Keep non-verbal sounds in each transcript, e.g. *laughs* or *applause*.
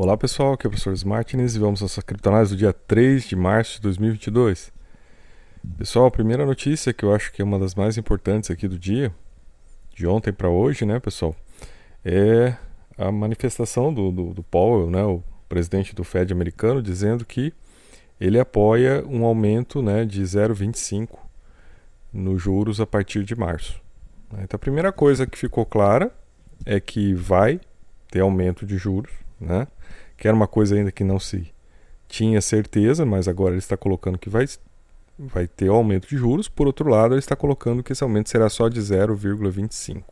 Olá pessoal, aqui é o professor Martins e vamos à nossa criptonase do dia 3 de março de 2022. Pessoal, a primeira notícia que eu acho que é uma das mais importantes aqui do dia, de ontem para hoje, né pessoal, é a manifestação do, do, do Powell, né, o presidente do Fed americano, dizendo que ele apoia um aumento né, de 0,25 nos juros a partir de março. Então a primeira coisa que ficou clara é que vai ter aumento de juros, né? Que era uma coisa ainda que não se tinha certeza, mas agora ele está colocando que vai, vai ter aumento de juros. Por outro lado, ele está colocando que esse aumento será só de 0,25.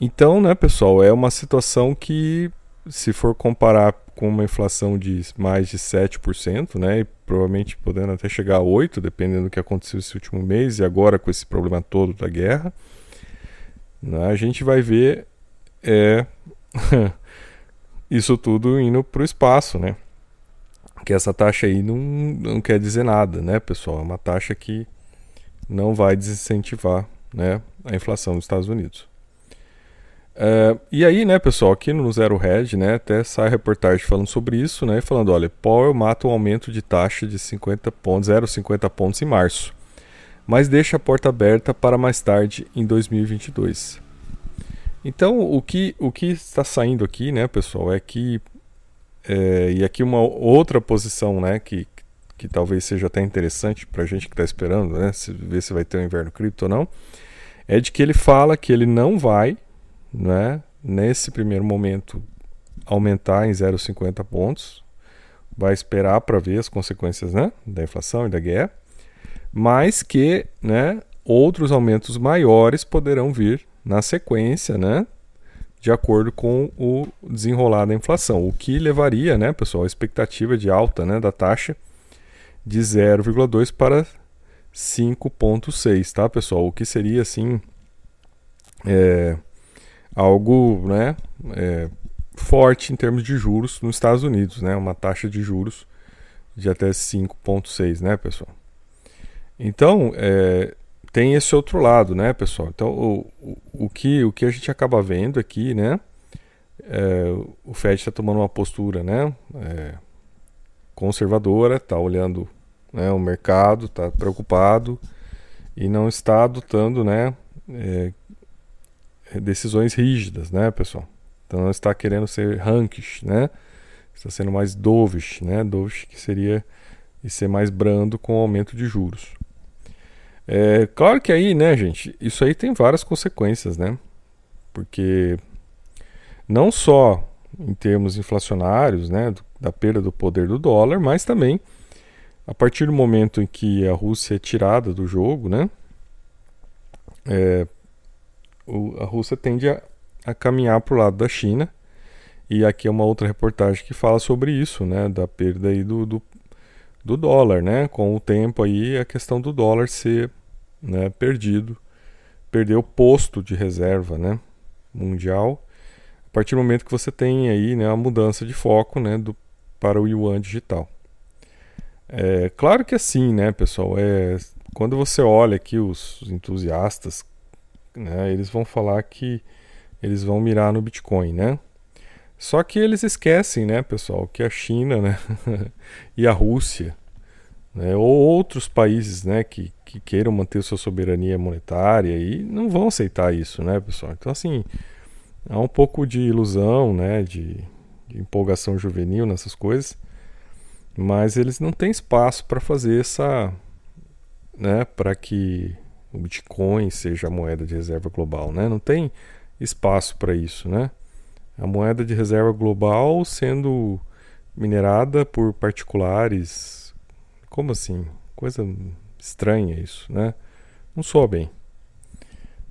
Então, né, pessoal, é uma situação que, se for comparar com uma inflação de mais de 7%, né, e provavelmente podendo até chegar a 8%, dependendo do que aconteceu esse último mês e agora com esse problema todo da guerra, né, a gente vai ver é, *laughs* isso tudo indo para o espaço, né? Que essa taxa aí não, não quer dizer nada, né, pessoal? É uma taxa que não vai desincentivar né, a inflação dos Estados Unidos. Uh, e aí, né, pessoal, aqui no Zero Red, né, até sai reportagem falando sobre isso, né, falando, olha, Powell mata um aumento de taxa de 50 pontos, 0,50 pontos em março, mas deixa a porta aberta para mais tarde em 2022. Então, o que, o que está saindo aqui, né, pessoal, é que. É, e aqui uma outra posição, né, que, que talvez seja até interessante para a gente que está esperando, né, se, ver se vai ter um inverno cripto ou não, é de que ele fala que ele não vai, né, nesse primeiro momento, aumentar em 0,50 pontos, vai esperar para ver as consequências né, da inflação e da guerra, mas que né, outros aumentos maiores poderão vir na sequência, né? De acordo com o desenrolar da inflação, o que levaria, né, pessoal, a expectativa de alta né, da taxa de 0,2 para 5,6, tá, pessoal? O que seria, assim, é, algo, né, é, forte em termos de juros nos Estados Unidos, né? Uma taxa de juros de até 5,6, né, pessoal? Então, é, tem esse outro lado, né, pessoal? Então, o, o, o, que, o que a gente acaba vendo aqui, né? É, o Fed está tomando uma postura, né? É, conservadora, está olhando né, o mercado, está preocupado e não está adotando, né? É, decisões rígidas, né, pessoal? Então, não está querendo ser hawkish, né? Está sendo mais dovish, né? Dovish que seria e ser mais brando com o aumento de juros. É, claro que aí, né, gente, isso aí tem várias consequências, né? Porque não só em termos inflacionários, né, da perda do poder do dólar, mas também a partir do momento em que a Rússia é tirada do jogo, né, é, o, a Rússia tende a, a caminhar para o lado da China. E aqui é uma outra reportagem que fala sobre isso, né, da perda aí do, do, do dólar, né, com o tempo aí a questão do dólar ser né, perdido, perdeu o posto de reserva né, mundial, a partir do momento que você tem aí né, a mudança de foco né, do, para o yuan digital. É claro que assim, né, pessoal, é, quando você olha aqui os, os entusiastas, né, eles vão falar que eles vão mirar no Bitcoin, né? Só que eles esquecem, né, pessoal, que a China né, *laughs* e a Rússia né, ou outros países né, que, que queiram manter sua soberania monetária e não vão aceitar isso, né, pessoal? Então, assim, há um pouco de ilusão, né, de, de empolgação juvenil nessas coisas, mas eles não têm espaço para fazer essa, né, para que o Bitcoin seja a moeda de reserva global, né? Não tem espaço para isso, né? A moeda de reserva global sendo minerada por particulares como assim? Coisa estranha isso, né? Não soa bem,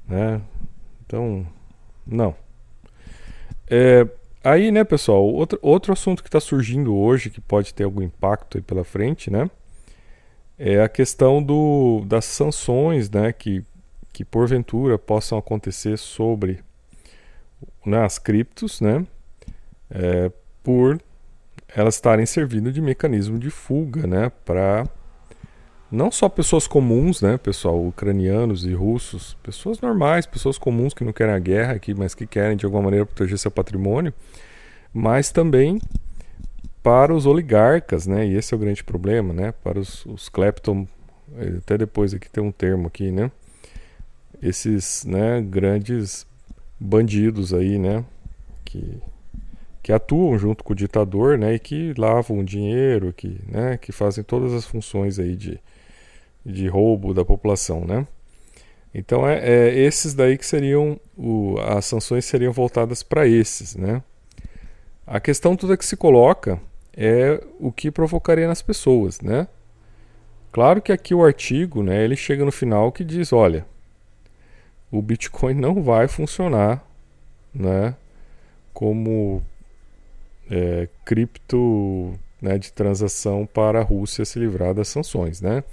né? Então, não. É, aí, né, pessoal, outro, outro assunto que está surgindo hoje, que pode ter algum impacto aí pela frente, né? É a questão do, das sanções, né, que, que porventura possam acontecer sobre né, as criptos, né? É, por elas estarem servindo de mecanismo de fuga, né, para não só pessoas comuns, né, pessoal, ucranianos e russos, pessoas normais, pessoas comuns que não querem a guerra aqui, mas que querem de alguma maneira proteger seu patrimônio, mas também para os oligarcas, né? E esse é o grande problema, né? Para os, os klepton, até depois aqui tem um termo aqui, né? Esses, né, grandes bandidos aí, né? Que, que atuam junto com o ditador, né? E que lavam dinheiro, que, né? Que fazem todas as funções aí de, de roubo da população, né? Então é, é esses daí que seriam o, as sanções seriam voltadas para esses, né? A questão toda que se coloca é o que provocaria nas pessoas, né? Claro que aqui o artigo, né, ele chega no final que diz, olha, o Bitcoin não vai funcionar, né, como é, cripto né, de transação para a Rússia se livrar das sanções, né?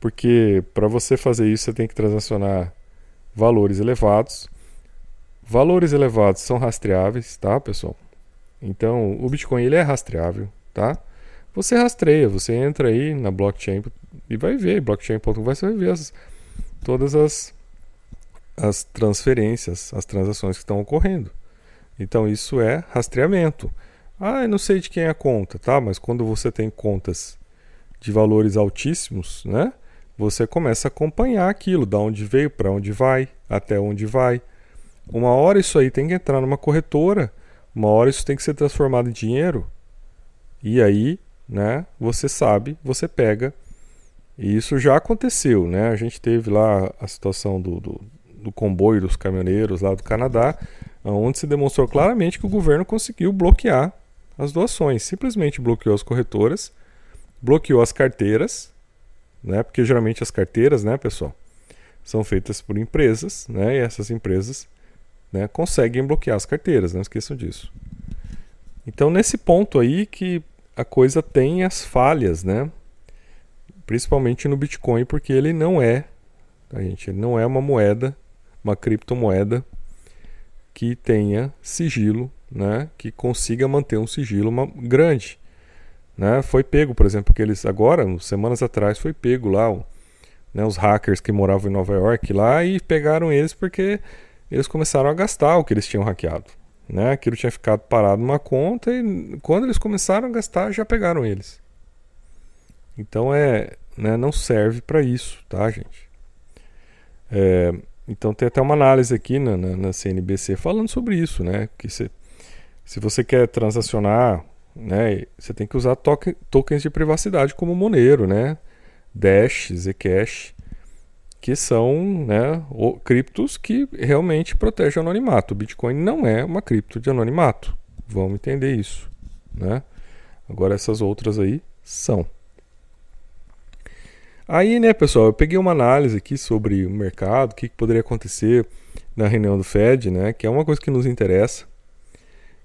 Porque para você fazer isso você tem que transacionar valores elevados. Valores elevados são rastreáveis, tá, pessoal? Então, o Bitcoin ele é rastreável, tá? Você rastreia, você entra aí na blockchain e vai ver, blockchain.com vai ver as, todas as, as transferências, as transações que estão ocorrendo. Então, isso é rastreamento. Ah, eu não sei de quem é a conta, tá? Mas quando você tem contas de valores altíssimos, né? Você começa a acompanhar aquilo, da onde veio, para onde vai, até onde vai. Uma hora isso aí tem que entrar numa corretora uma hora isso tem que ser transformado em dinheiro. E aí, né, você sabe, você pega. E isso já aconteceu, né? A gente teve lá a situação do, do, do comboio dos caminhoneiros lá do Canadá, onde se demonstrou claramente que o governo conseguiu bloquear as doações. Simplesmente bloqueou as corretoras, bloqueou as carteiras, né? Porque geralmente as carteiras, né, pessoal, são feitas por empresas, né? E essas empresas né, conseguem bloquear as carteiras, não esqueçam disso. Então, nesse ponto aí que a coisa tem as falhas, né? Principalmente no Bitcoin, porque ele não é, a tá, gente, ele não é uma moeda, uma criptomoeda que tenha sigilo, né? Que consiga manter um sigilo uma, grande, né? Foi pego, por exemplo, que eles agora, semanas atrás, foi pego lá, né, os hackers que moravam em Nova York lá e pegaram eles porque eles começaram a gastar o que eles tinham hackeado. Né? Aquilo tinha ficado parado numa conta e quando eles começaram a gastar, já pegaram eles. Então é, né, não serve para isso, tá, gente? É, então tem até uma análise aqui na, na, na, CNBC falando sobre isso, né? Que se, se você quer transacionar, né, você tem que usar token, tokens de privacidade como Monero, né? Dash, Zcash que são né, criptos que realmente protegem o anonimato. O Bitcoin não é uma cripto de anonimato. Vamos entender isso. Né? Agora essas outras aí são. Aí, né, pessoal, eu peguei uma análise aqui sobre o mercado, o que, que poderia acontecer na reunião do Fed, né, que é uma coisa que nos interessa.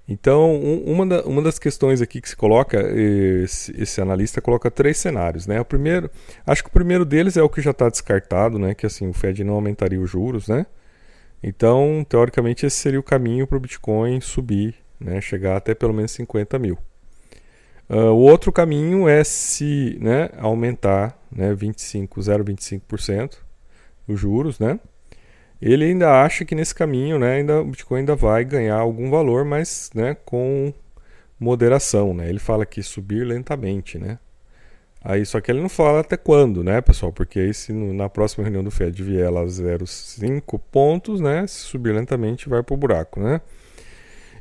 Então, um, uma, da, uma das questões aqui que se coloca, esse, esse, analista coloca três cenários, né? O primeiro, acho que o primeiro deles é o que já está descartado, né? Que assim, o Fed não aumentaria os juros, né? Então, teoricamente, esse seria o caminho para o Bitcoin subir, né? Chegar até pelo menos 50 mil. Uh, o outro caminho é se né, aumentar né, 25, 0,25% os juros, né? Ele ainda acha que nesse caminho, né, ainda, o Bitcoin ainda vai ganhar algum valor, mas né, com moderação. Né? Ele fala que subir lentamente. Né? Aí, só que ele não fala até quando, né, pessoal? Porque aí, se no, na próxima reunião do Fed vier lá 0,5 pontos, né? Se subir lentamente, vai para o buraco, né?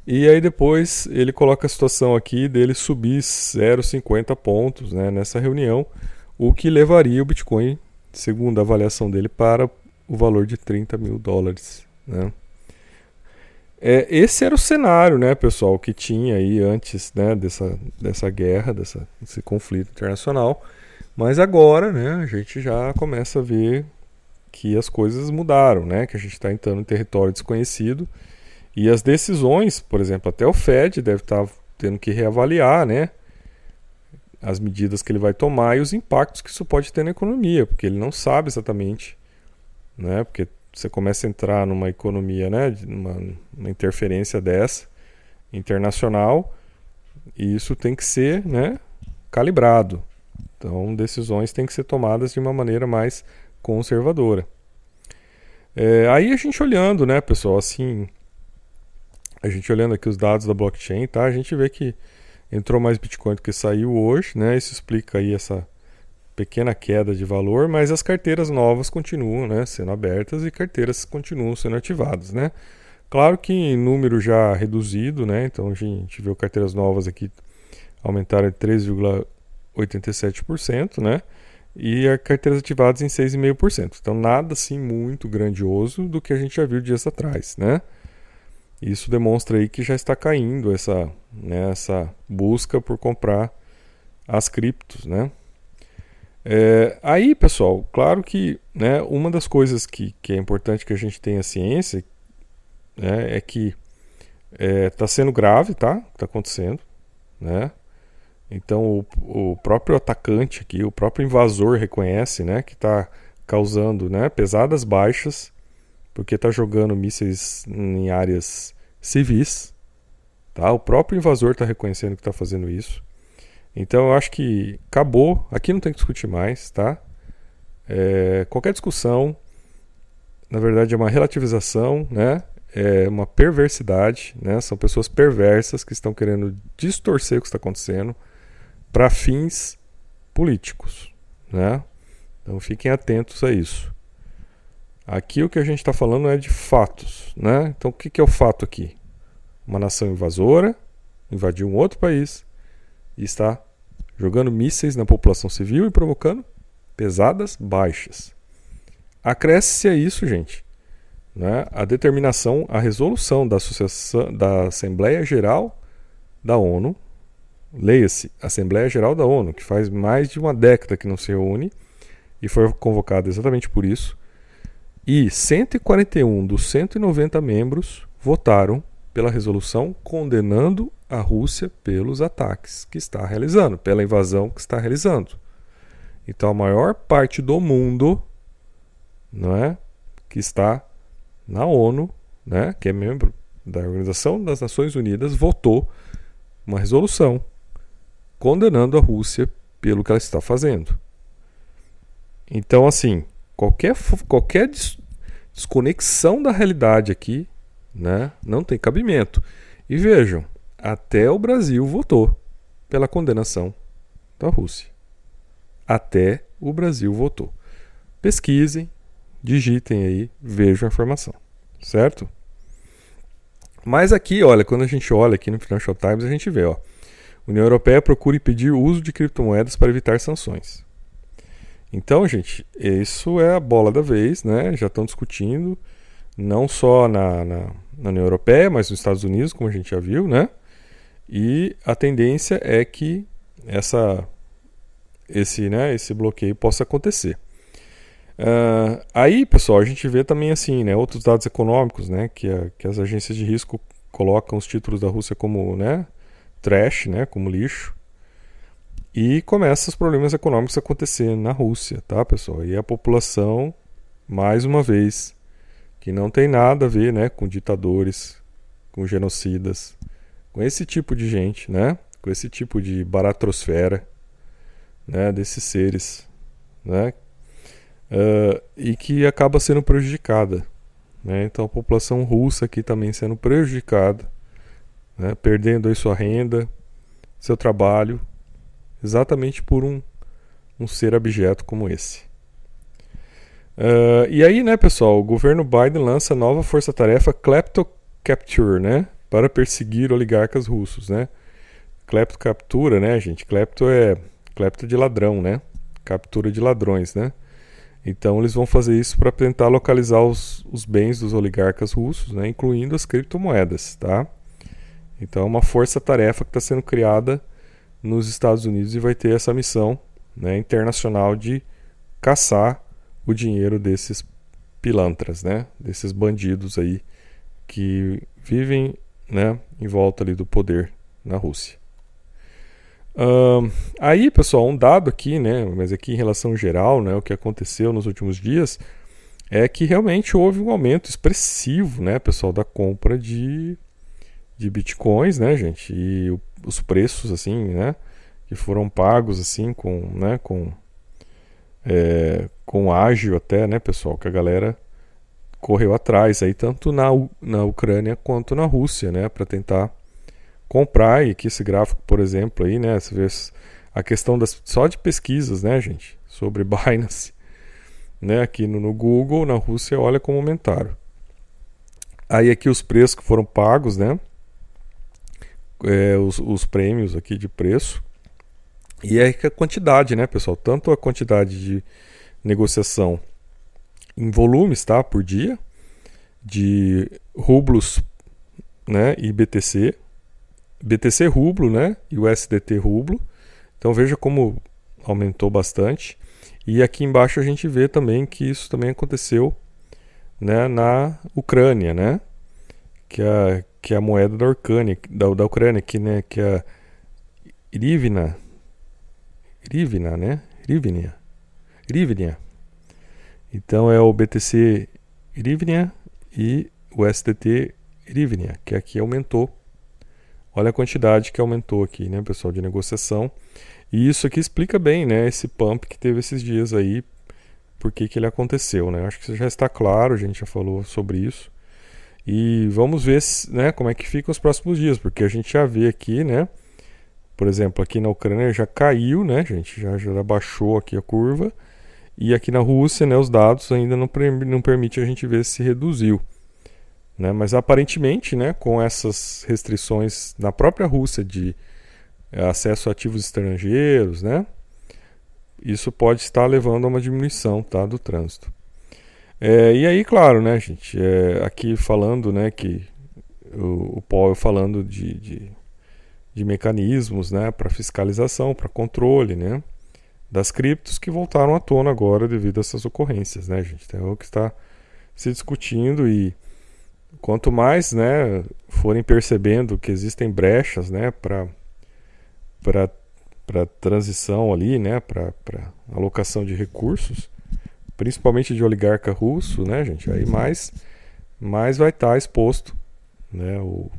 E aí depois ele coloca a situação aqui dele subir 0,50 pontos né, nessa reunião, o que levaria o Bitcoin, segundo a avaliação dele, para o valor de 30 mil dólares. Né? É, esse era o cenário, né, pessoal, que tinha aí antes né, dessa, dessa guerra, dessa, desse conflito internacional. Mas agora, né, a gente já começa a ver que as coisas mudaram, né, que a gente está entrando em território desconhecido e as decisões, por exemplo, até o Fed deve estar tá tendo que reavaliar, né, as medidas que ele vai tomar e os impactos que isso pode ter na economia, porque ele não sabe exatamente né? Porque você começa a entrar numa economia, né? Uma, uma interferência dessa internacional e isso tem que ser, né? Calibrado. Então, decisões têm que ser tomadas de uma maneira mais conservadora. É, aí a gente olhando, né, pessoal, assim, a gente olhando aqui os dados da blockchain, tá? A gente vê que entrou mais Bitcoin do que saiu hoje, né? Isso explica aí essa pequena queda de valor, mas as carteiras novas continuam, né, sendo abertas e carteiras continuam sendo ativadas, né? Claro que em número já reduzido, né? Então a gente viu carteiras novas aqui aumentaram em 3,87%, né? E as carteiras ativadas em 6,5%. Então nada assim muito grandioso do que a gente já viu dias atrás, né? Isso demonstra aí que já está caindo essa, né, essa busca por comprar as criptos, né? É, aí, pessoal, claro que né, uma das coisas que, que é importante que a gente tenha ciência né, é que está é, tá sendo grave, tá? Está acontecendo, né? Então o, o, próprio atacante aqui, o próprio invasor reconhece, né, que está causando, né, pesadas baixas porque está jogando mísseis em áreas civis, tá? O próprio invasor está reconhecendo que está fazendo isso. Então eu acho que acabou. Aqui não tem que discutir mais, tá? É, qualquer discussão, na verdade, é uma relativização, né? É uma perversidade, né? São pessoas perversas que estão querendo distorcer o que está acontecendo para fins políticos, né? Então fiquem atentos a isso. Aqui o que a gente está falando é de fatos, né? Então o que, que é o fato aqui? Uma nação invasora invadiu um outro país e está jogando mísseis na população civil e provocando pesadas baixas. Acresce a isso, gente, né, a determinação, a resolução da, da Assembleia Geral da ONU, leia-se, Assembleia Geral da ONU, que faz mais de uma década que não se reúne e foi convocada exatamente por isso, e 141 dos 190 membros votaram pela resolução condenando a Rússia pelos ataques que está realizando, pela invasão que está realizando. Então a maior parte do mundo, não é, que está na ONU, né, que é membro da Organização das Nações Unidas, votou uma resolução condenando a Rússia pelo que ela está fazendo. Então assim, qualquer qualquer desconexão da realidade aqui, né, não tem cabimento. E vejam, até o Brasil votou pela condenação da Rússia. Até o Brasil votou. Pesquisem, digitem aí, vejam a informação, certo? Mas aqui, olha, quando a gente olha aqui no Financial Times, a gente vê, ó, União Europeia procura impedir o uso de criptomoedas para evitar sanções. Então, gente, isso é a bola da vez, né? Já estão discutindo, não só na, na, na, União Europeia, mas nos Estados Unidos, como a gente já viu, né? E a tendência é que essa, esse, né, esse bloqueio possa acontecer. Uh, aí, pessoal, a gente vê também assim, né, outros dados econômicos, né, que, a, que as agências de risco colocam os títulos da Rússia como, né, trash, né, como lixo. E começam os problemas econômicos a acontecer na Rússia, tá, pessoal? E a população, mais uma vez, que não tem nada a ver, né, com ditadores, com genocidas, com esse tipo de gente, né? Com esse tipo de baratrosfera, né? Desses seres, né? Uh, e que acaba sendo prejudicada, né? Então a população russa aqui também sendo prejudicada, né? Perdendo aí sua renda, seu trabalho, exatamente por um, um ser abjeto como esse. Uh, e aí, né, pessoal, o governo Biden lança nova força-tarefa Klepto-Capture, né, para perseguir oligarcas russos, né. Klepto captura, né, gente? Klepto é klepto de ladrão, né? Captura de ladrões, né? Então eles vão fazer isso para tentar localizar os, os bens dos oligarcas russos, né, incluindo as criptomoedas, tá? Então é uma força-tarefa que está sendo criada nos Estados Unidos e vai ter essa missão né, internacional de caçar o dinheiro desses pilantras, né, desses bandidos aí que vivem né, em volta ali do poder na Rússia. Um, aí, pessoal, um dado aqui, né, mas aqui em relação geral, né, o que aconteceu nos últimos dias é que realmente houve um aumento expressivo, né, pessoal, da compra de, de bitcoins, né, gente, e o os preços assim, né, que foram pagos assim com, né, com é, com ágil até, né, pessoal, que a galera correu atrás aí tanto na, na Ucrânia quanto na Rússia, né, para tentar comprar e aqui esse gráfico, por exemplo, aí, né, você vê a questão das só de pesquisas, né, gente, sobre *laughs* Binance, né, aqui no, no Google, na Rússia, olha como aumentaram. Aí aqui os preços que foram pagos, né, é, os, os prêmios aqui de preço e aí a quantidade, né, pessoal, tanto a quantidade de negociação em volumes, tá? Por dia, de rublos, né? E BTC, BTC rublo, né? E o SDT rublo. Então veja como aumentou bastante. E aqui embaixo a gente vê também que isso também aconteceu, né? Na Ucrânia, né? Que é, que é a moeda da Ucrânia, da, da Ucrânia, que, né? Que é a Irivna, Irivna, né? Irivnia. Irivnia. Então é o BTC Hrivnia e o STT Hrivnia, que aqui aumentou. Olha a quantidade que aumentou aqui, né, pessoal, de negociação. E isso aqui explica bem, né, esse pump que teve esses dias aí, por que, que ele aconteceu, né? Acho que já está claro, a gente já falou sobre isso. E vamos ver, né, como é que fica os próximos dias, porque a gente já vê aqui, né, por exemplo, aqui na Ucrânia já caiu, né, gente, já, já baixou aqui a curva. E aqui na Rússia, né, os dados ainda não, não permite a gente ver se reduziu. Né? Mas aparentemente, né, com essas restrições na própria Rússia de eh, acesso a ativos estrangeiros, né, isso pode estar levando a uma diminuição tá, do trânsito. É, e aí, claro, né, gente, é, aqui falando né, que o, o Paul falando de, de, de mecanismos né, para fiscalização, para controle, né? das criptos que voltaram à tona agora devido a essas ocorrências, né, gente? Então é o que está se discutindo e quanto mais, né, forem percebendo que existem brechas, né, para para transição ali, né, para alocação de recursos, principalmente de oligarca russo, né, gente? Aí mais mais vai estar tá exposto, né, o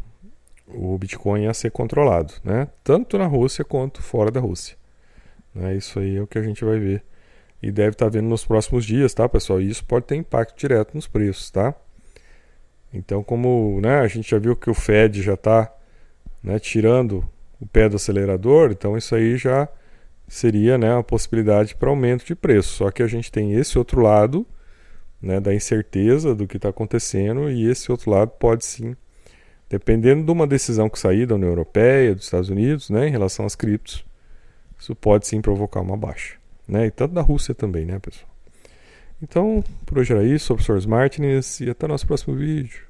o Bitcoin a ser controlado, né? Tanto na Rússia quanto fora da Rússia. Né? Isso aí é o que a gente vai ver. E deve estar tá vendo nos próximos dias, tá, pessoal? E isso pode ter impacto direto nos preços, tá? Então, como né, a gente já viu que o Fed já está né, tirando o pé do acelerador, então isso aí já seria né, uma possibilidade para aumento de preço. Só que a gente tem esse outro lado né, da incerteza do que está acontecendo e esse outro lado pode sim, dependendo de uma decisão que sair da União Europeia, dos Estados Unidos, né, em relação às criptos, isso pode sim provocar uma baixa. Né? E tanto da Rússia também, né, pessoal? Então, por hoje era isso, sou o professor Martins e até o nosso próximo vídeo.